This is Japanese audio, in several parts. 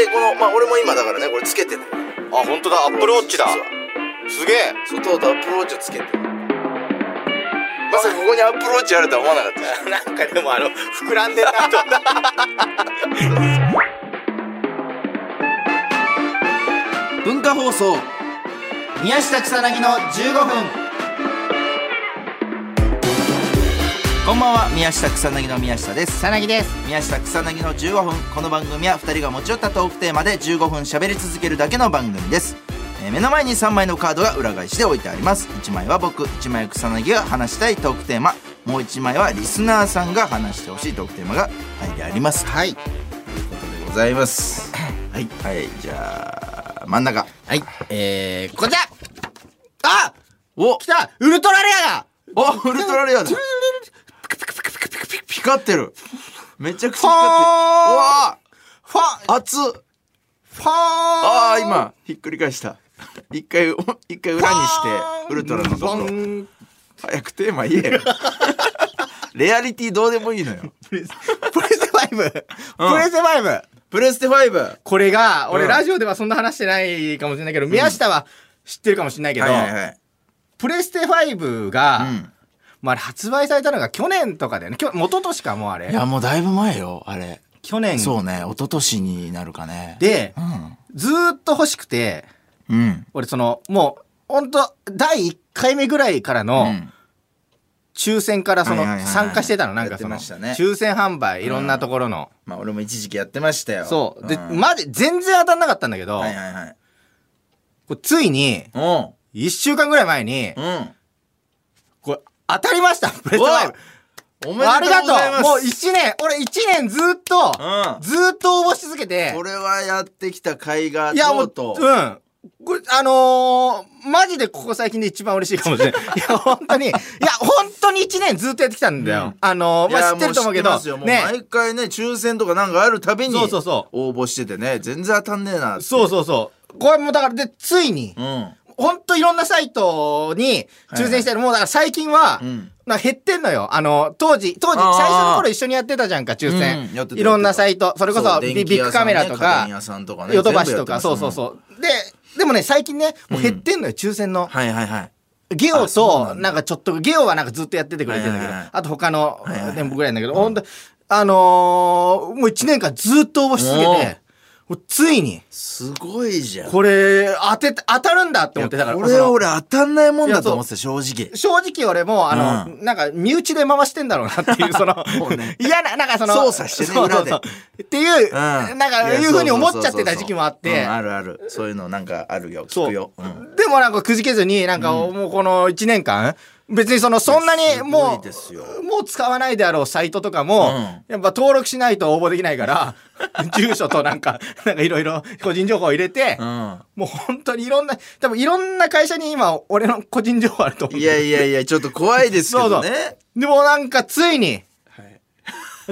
でこのまあ俺も今だからねこれつけてんあ本当だ。アップルウォッチだすげえ。外とアップルウォッチをつけて。るまさかここにアップルウォッチあるとは思わなかった。なんかでもあの膨らんでんなと。文化放送。宮下草薙の15分こんばんは。宮下草薙の宮下です。草薙です。宮下草薙の15分。この番組は2人が持ち寄ったトークテーマで15分喋り続けるだけの番組です、えー目の前に3枚のカードが裏返しで置いてあります。1枚は僕1枚は草薙が話したいトークテーマ。もう1枚はリスナーさんが話してほしいトークテーマが書いてあります。はい。ということでございます。はい、はい、じゃあ真ん中。はい。えー、こちら。あお来た！ウルトラレアだ！おウルトラレアだ光ってる。めちゃくちゃ光ってる。うわファー熱っ。ファーあー今ひっくり返した。一回一回裏にしてウルトラのところン。早くテーマ言えよ。レアリティどうでもいいのよ。プレスプレステ5、プレステ5プレステ5これが俺、うん。ラジオではそんな話してないかもしれないけど、宮下は知ってるかもしれないけど、はいはいはい。プレステ5が、うんまあ、発売されたのが去年とかだよね。きょ元年かもうあれ。いやもうだいぶ前よあれ。去年。そうね一昨年になるかね。でうん。ずーっと欲しくてうん。俺そのもう本当第1回目ぐらいからうのん。抽選からその参加してたのなんかその抽選販売いろんなところの、まあ俺も一時期やってましたよ。そう。で、ん。まで全然当たんなかったんだけど、はいはいはい。ついにお1週間ぐらい前にううん当たりました。プレステうわ5おめでとうございます。ありがとう。もう1年俺1年ずっと、うん。ずーっと応募し続けて。これはやってきた甲斐がいやもうと。うとううん。これあのーマジでここ最近で一番嬉しいかもしれない。いや、本当に、いや、本当に一年ずっとやってきたんだよ。うん。あのーまあ、知ってると思うけど、も知ってますよ。もうね。毎回ね抽選とかなんかあるたびにそうそうそ応募しててね。全然当たんねえなって。そうそうそう。これもだから、で、ついに、うん本当いろんなサイトに抽選してる。もうだから最近は、うん。な減ってんのよ。あの、当時、当時、最初の頃一緒にやってたじゃんか、抽選。うんいろんなサイト。それこそビビッグカメラとかヨドバシとか、そうそうそう。で、でもね、最近ね、もう減ってんのよ、抽選の。はいはいはい。ゲオあそうなと、なんかちょっと、ゲオはなんかずっとやっててくれてるんだけど、はいはいはい。あと他のはいはいはい。店舗ぐらいなんだけど、ほんと、あのーもう一年間ずっと応募し続けて、ついに、すごいじゃん。これ、当て、当たるんだって思って、だから、これ俺当たんないもんだと思ってた正直。正直俺も、あの、うなんか、身内で回してんだろうなっていう、その 嫌な、なんかその、操作してねそうそうそう。裏で。っていう、うん。なんか、いうふうに思っちゃってた時期もあって。うん、あるある。そういうのなんかあるよ聞くよ。う。んでもなんかくじけずに、なんかもうこの1年間、別にその、そんなにもう、もう使わないであろうサイトとかも、やっぱ登録しないと応募できないから、住所となんか、なんかいろいろ個人情報を入れて、うん。もう本当にいろんな、多分いろんな会社に今、俺の個人情報あると思う。いやいやいやちょっと怖いですけどね。でもなんかついに、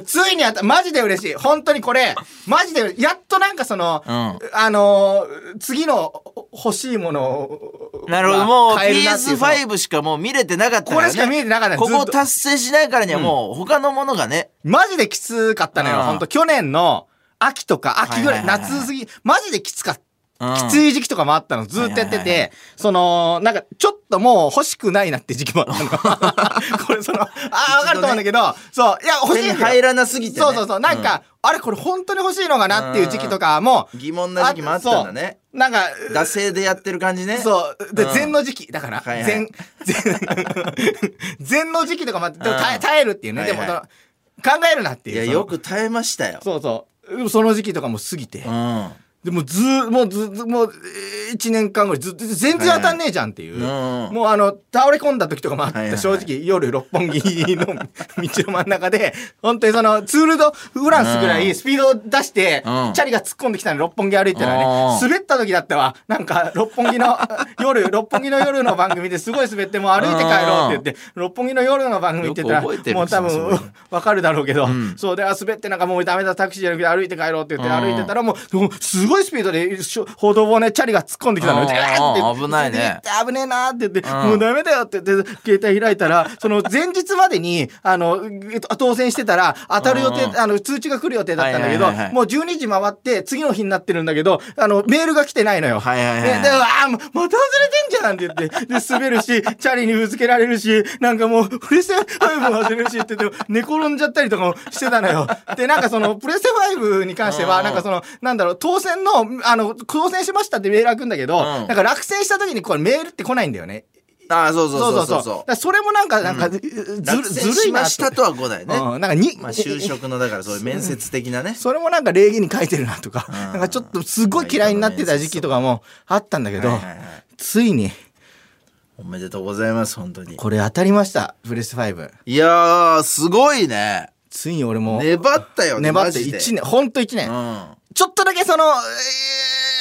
ついにあった、マジで嬉しい。本当にこれ、マジで、やっとなんかその、うん。あのー次の欲しいものを、なるほど。もう買えるなっていうその PS5 しかもう見れてなかったからね。これしか見えてなかったここをずっと。達成しないからにはもう他のものがね。マジできつかったのよ。うん。本当去年の秋とか秋ぐらい、はいはいはいはい夏過ぎ、マジできつかった。うんきつい時期とかもあったの。ずっとやってて、その、なんか、ちょっともう欲しくないなって時期もあったの。これその、ああ、わかると思うんだけど、そう、いや、欲しい入らなすぎてねそうそうそう。なんか、あれこれ本当に欲しいのかなっていう時期とかも、疑問な時期もあったんだねなんか、惰性でやってる感じねそう。で、うん禅の時期。だから、禅、禅、禅の時期とかもあって、耐えるっていうね。でも、考えるなっていう。いやよく耐えましたよそうそう。その時期とかも過ぎて。うんでもうずーもうずずもうえー一年間ぐらいずっと全然当たんねえじゃんっていう、うん。もうあの倒れ込んだ時とかもあって、はいはいはい。正直夜六本木の道の真ん中で 本当にそのツールドフランスぐらいスピードを出して、うん。チャリが突っ込んできたの六本木歩いてたらねうん。滑った時だったわなんか六本木の 夜六本木の夜の番組ですごい滑ってもう歩いて帰ろうって言って六本木の夜の番組って言ったらもう多分わかるだろうけど、ん。そうであ滑ってなんかもうダメだタクシーじゃなくて歩いて帰ろうって言ってうん。歩いてたらもうもうすごいスピードで歩道をねチャリが突っ込んできたのあーでーってあー危ないね。危ねえなーって言って、うん。もうダメだよって言って携帯開いたらその前日までにあの当選してたら当たる予定、うんあの通知が来る予定だったんだけど、もう12時回って次の日になってるんだけどあのメールが来てないのよ。はいはいはいででうわーもうまた忘れてんじゃんって言ってで滑るしチャリにぶつけられるしなんかもうプレステ5も忘れるしって言って寝転んじゃったりとかもしてたのよ。でなんかそのプレステ5に関してはうん。なんかそのなんだろう当選のあの当選しましたってメールが来るんだけど、ん。なんか落選した時にこれメールって来ないんだよね。ああそうそうそうそうだからそれもなんかなんか、ずる落ずるいしましたとは5だよね、うん、なんかに、まあ就職のだからそういう面接的なね。それもなんか礼儀に書いてるなとか、ん。なんかちょっとすごい嫌いになってた時期とかもあったんだけど、はいはいはい。ついに。おめでとうございます本当に。これ当たりましたプレステ5いやーすごいね。ついに俺も。粘ったよね粘ってマジで。1年ほんと1年、うんちょっとだけその、えー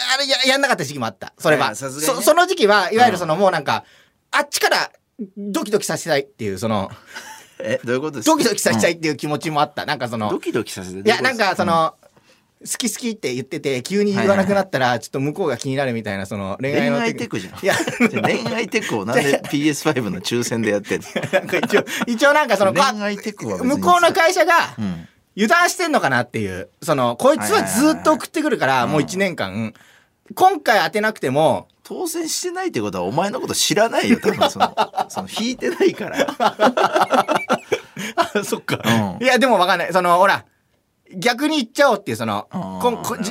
あれややんなかった時期もあった。それは、はいさすがにね。そその時期はいわゆるその、もうなんかあっちからドキドキさせたいっていうその えどういうことですか？ドキドキさせたいうんっていう気持ちもあった。なんかそのドキドキさせていやなんかその、好き好きって言ってて急に言わなくなったらちょっと向こうが気になるみたいなその恋愛の恋愛テクじゃん。いや。恋愛テクをなんで PS5 の抽選でやってんの？なんか一応一応なんかその恋愛テクは向こうの会社がうん油断してんのかなっていう。そのこいつはずっと送ってくるからもう1年間。今回当てなくても当選してないってことはお前のこと知らないよ。多分その その引いてないから。あそっか。うん。いやでもわかんない。そのほら逆に言っちゃおうっていうその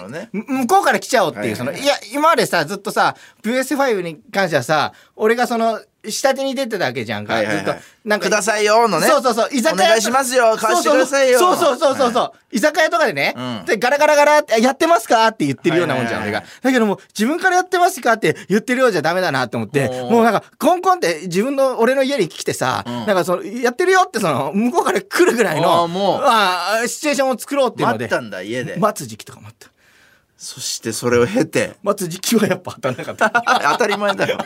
ね。向こうから来ちゃおうっていう、はいはいはいそのいや今までさずっとさ PS5 に関してはさ俺がその下手に出てたわけじゃんか、はいはいはい。ずっとなんか。くださいよのね。そうそうそう。居酒屋お願いしますよ。貸してくださいよ。そうそうそう。そうそう、居酒屋とかでね、うん。でガラガラガラってやってますかって言ってるようなもんじゃん、はいはいだけども自分からやってますかって言ってるようじゃダメだなって思ってもうなんかコンコンって自分の俺の家に来てさ、ん。なんかそのやってるよってその向こうから来るぐらいあのーもう。あーシチュエーションを作ろうっていうので。待ったんだ家で。待つ時期とか待ったそしてそれを経て待つ時期はやっぱ当たらなかった。当たり前だよ。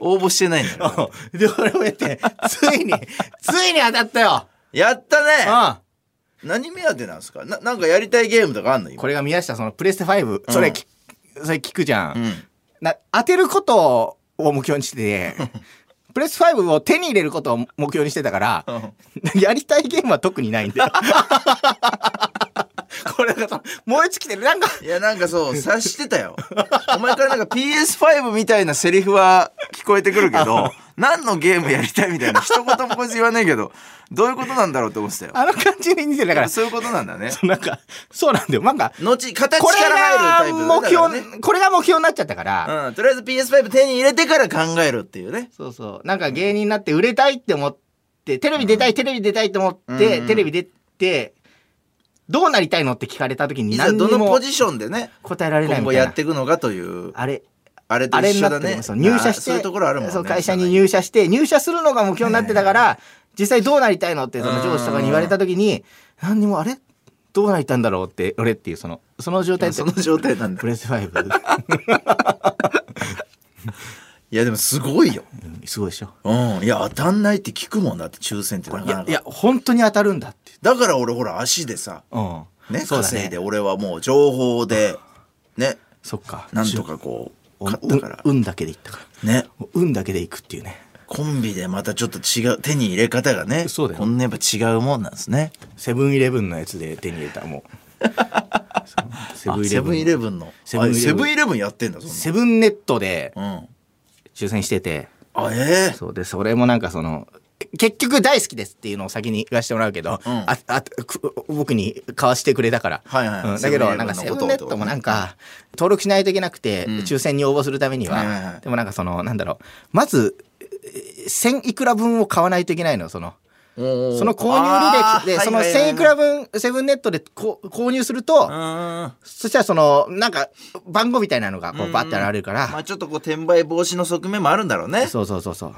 応募してない んだよで俺を経てついについに当たったよ。やったね。うん。何目当てなんですか？ななんかやりたいゲームとかあんの？今。これが宮下そのプレステ5それ,、それ聞くじゃん、うん。な当てることを目標にしてて プレス5を手に入れることを目標にしてたから、やりたいゲームは特にないんだよ これがさ燃え尽きてる。なんか。いやなんかそう察してたよ。お前からなんか PS5 みたいなセリフは聞こえてくるけど何のゲームやりたいみたいな一言もこいつ言わないけどどういうことなんだろうって思ってたよ。あの感じに似てるだから。そういうことなんだね。なんかそうなんだよ。なんか後形から入るタイプが目標、だからね。これが目標になっちゃったから、うん、とりあえず PS5 手に入れてから考えるっていうね。そうそう。なんか芸人になって売れたいって思ってテレビ出たい、テレビ出たいと思って、うん。テレビ出てどうなりたいのって聞かれた時に何にもどのポジションでね答えられない今後やっていくのかという。あれあれと一緒だね。入社してそういうところあるもんねそう会社に入社して入社するのが目標になってたから実際どうなりたいのってその上司とかに言われた時に何にもあれ？どうなりたいんだろうって俺っていうそのその状態その状態なんだ。プレス5いやでもすごいよ。すごいでしょ。うん。いや当たんないって聞くもんだって抽選ってなかなか。いやいや本当に当たるんだって。だから俺ほら足でさうん。ねそうだ稼いでね俺はもう情報でね。そっか。なんとかこうう買ったから運だけでいったから。ね。もう運だけでいくっていうね。コンビでまたちょっと違う手に入れ方がねそうだよ。こんなやっぱ違うもんなんですね。セブンイレブンのやつで手に入れたもう。セブンイレブン。の。セブンイレブン。あセブンイレブンやってんだそんセブンネットでなうん抽選してて。あええ。そうでそれもなんかその結局大好きですっていうのを先に言わせてもらうけど、うんああく僕に買わしてくれたから、はいはいはい。うんだけどなんかセブンネットもなんか登録しないといけなくて、うん。抽選に応募するためには,、はいはいはい。でもなんかそのなんだろう。まずえ1000いくら分を買わないといけないのそのその購入履歴でそのはいはいはい1000い。くら分セブンネットでこ購入すると、うんそしたらそのなんか番号みたいなのがこううんバッて現れるから、まあちょっとこう転売防止の側面もあるんだろうね。そうそうそうそ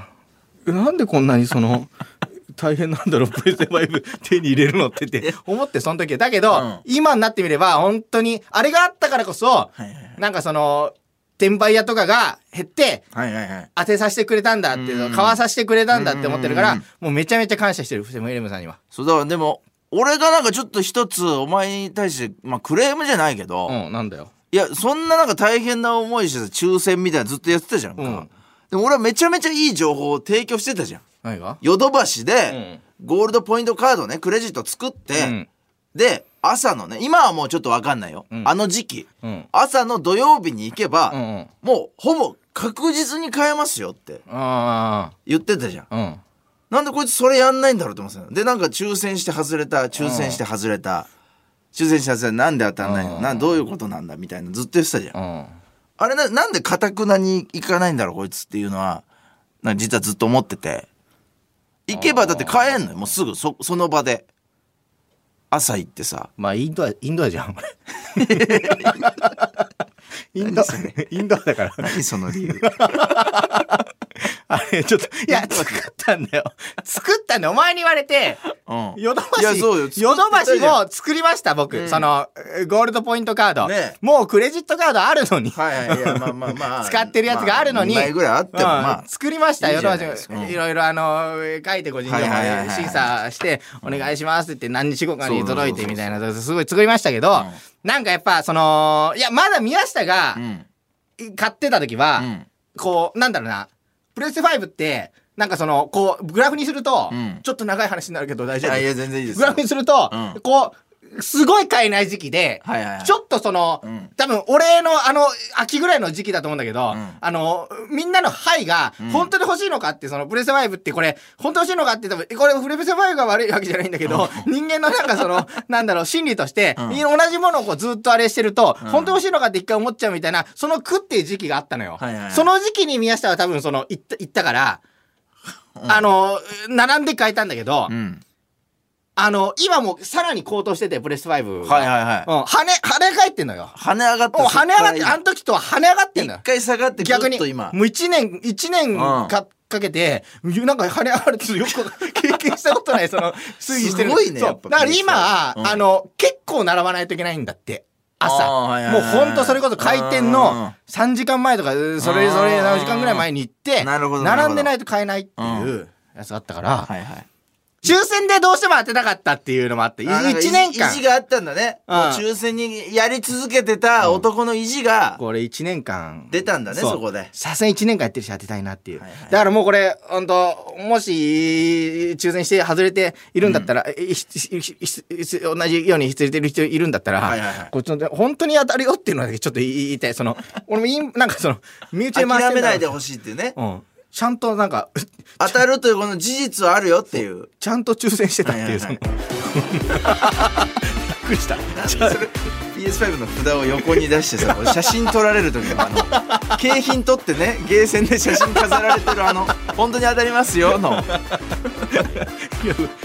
う。なんでこんなにその 大変なんだろうプレステ5手に入れるのってって思ってその時はだけど、うん。今になってみれば本当にあれがあったからこそ、はいはいはい。なんかその転売屋とかが減ってはいはいはい。当てさせてくれたんだっていうのうん。買わさせてくれたんだって思ってるから、うんもうめちゃめちゃ感謝してるセブンイレブンさんには。そうだからでも俺がなんかちょっと一つお前に対してまあクレームじゃないけど、うんなんだよ。いやそんななんか大変な思いしてさ抽選みたいなのずっとやってたじゃんか、うん。でも俺はめちゃめちゃいい情報を提供してたじゃん。何が？ヨドバシでゴールドポイントカードねクレジット作って、うん。で朝のね今はもうちょっと分かんないよ、ん。あの時期、うん。朝の土曜日に行けば、うんうん。もうほぼ確実に買えますよってあ言ってたじゃん。あうん。なんでこいつそれやんないんだろうと思ってたの？でなんか抽選して外れた抽選して外れた、抽選して外れた。なんで当たんないの、うん。なんどういうことなんだみたいなずっと言ってたじゃん、うん。あれななんでかたくなに行かないんだろうこいつっていうのはなんか実はずっと思ってて。行けばだって買えんのよ。もうすぐそその場で朝行ってさ。まあインドアインドアじゃん。インドアインドアだから。何その理由 ちょっといや作ったんだよ。作ったんだよ。お前に言われてうん。ヨドバシヨドバシ作ってたじゃん。も作りました僕、うん。そのえゴールドポイントカード、ね。もうクレジットカードあるのに、はいはいい。やまあまあまあ。使ってるやつがあるのに、まあ、2枚ぐらいあってもまあ。うん作りましたヨドバシ。ないろいろあの書いて個人情報はいはいはいはい審査してお願いしますって言って何日後かに届いてみたいなすごい作りましたけど、なんかやっぱそのいやまだ宮下がうん。買ってた時は、うん。こうなんだろうなプレステ5ってなんかそのこうグラフにすると、うん。ちょっと長い話になるけど大丈夫。いや全然いいですグラフにすると、うん。こうすごい買えない時期で、はいはいはい。ちょっとその、うん。多分俺のあの秋ぐらいの時期だと思うんだけど、うん。あのみんなの「はい」が本当に欲しいのかってそのプレステ5ってこれ本当に欲しいのかって多分これプレステ5が悪いわけじゃないんだけど、人間のなんかその なんだろう心理として、うん。同じものをこうずっとあれしてると、本当に欲しいのかって一回思っちゃうみたいなその苦っていう時期があったのよ。はいはいはい。その時期に宮下は多分その行った行ったから、あの並んで買えたんだけど、うんあの今もうさらに高騰しててプレステ5が。はいはいはい。うん、跳ね跳ね返ってんのよ。跳ね上がってもう跳ね上がって、ああの時とは跳ね上がってんのよ。一。回下がって逆に、今。う一年、一年か,、かけて、なんか跳ね上がるってよく経験したことない、その、推移してる。すごいねそう。やっぱだから今、うん。あの、結構並ばないといけないんだって。朝。あーはいはいもうはい。ほんとそれこそ開店の3時間前とか、それぞれ何時間ぐらい前に行って、並んでないと買えないっていうやつがあったから、はいはい抽選でどうしても当てたかったっていうのもあって、あなんか1年間意地。があったんだね、うん。もう抽選にやり続けてた男の意地がこれ1年間出たんだねそこで。さすがに1年間やってるし当てたいなっていう、はいはい。だからもうこれ本当もし抽選して外れているんだったら、えひひひひ同じように外れてる人いるんだったら、はいはいはい。こっちの本当に当たるよっていうのだけちょっと言いたい。その俺もいいなんかその身内で回して諦めないでほしいっていうね。うん、ちゃんとなんか 当たるというこの事実はあるよっていう。ちゃんと抽選してたっていう、はいはいはい。そ のびっくりした PS5 の札を横に出してさ 写真撮られる時のあの景品取ってねゲーセンで写真飾られてるあの本当に当たりますよの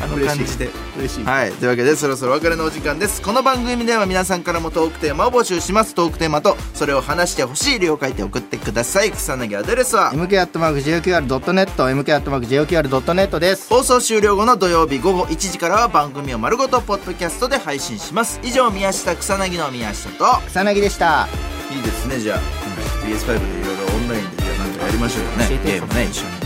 あの感じで。嬉しい。はい。というわけでそろそろお別れのお時間です。この番組では皆さんからもトークテーマを募集します。トークテーマとそれを話してほしい理由を書いて送ってください。草薙アドレスは？MK.JOQR.net MK.JOQR.net です。放送終了後の土曜日午後1時からは番組を丸ごとポッドキャストで配信します。以上宮下草薙の宮下と草薙でした。いいですね。じゃあ、PS5 でいろいろオンラインでじゃあなんかやりましょうよね。ゲームね一緒に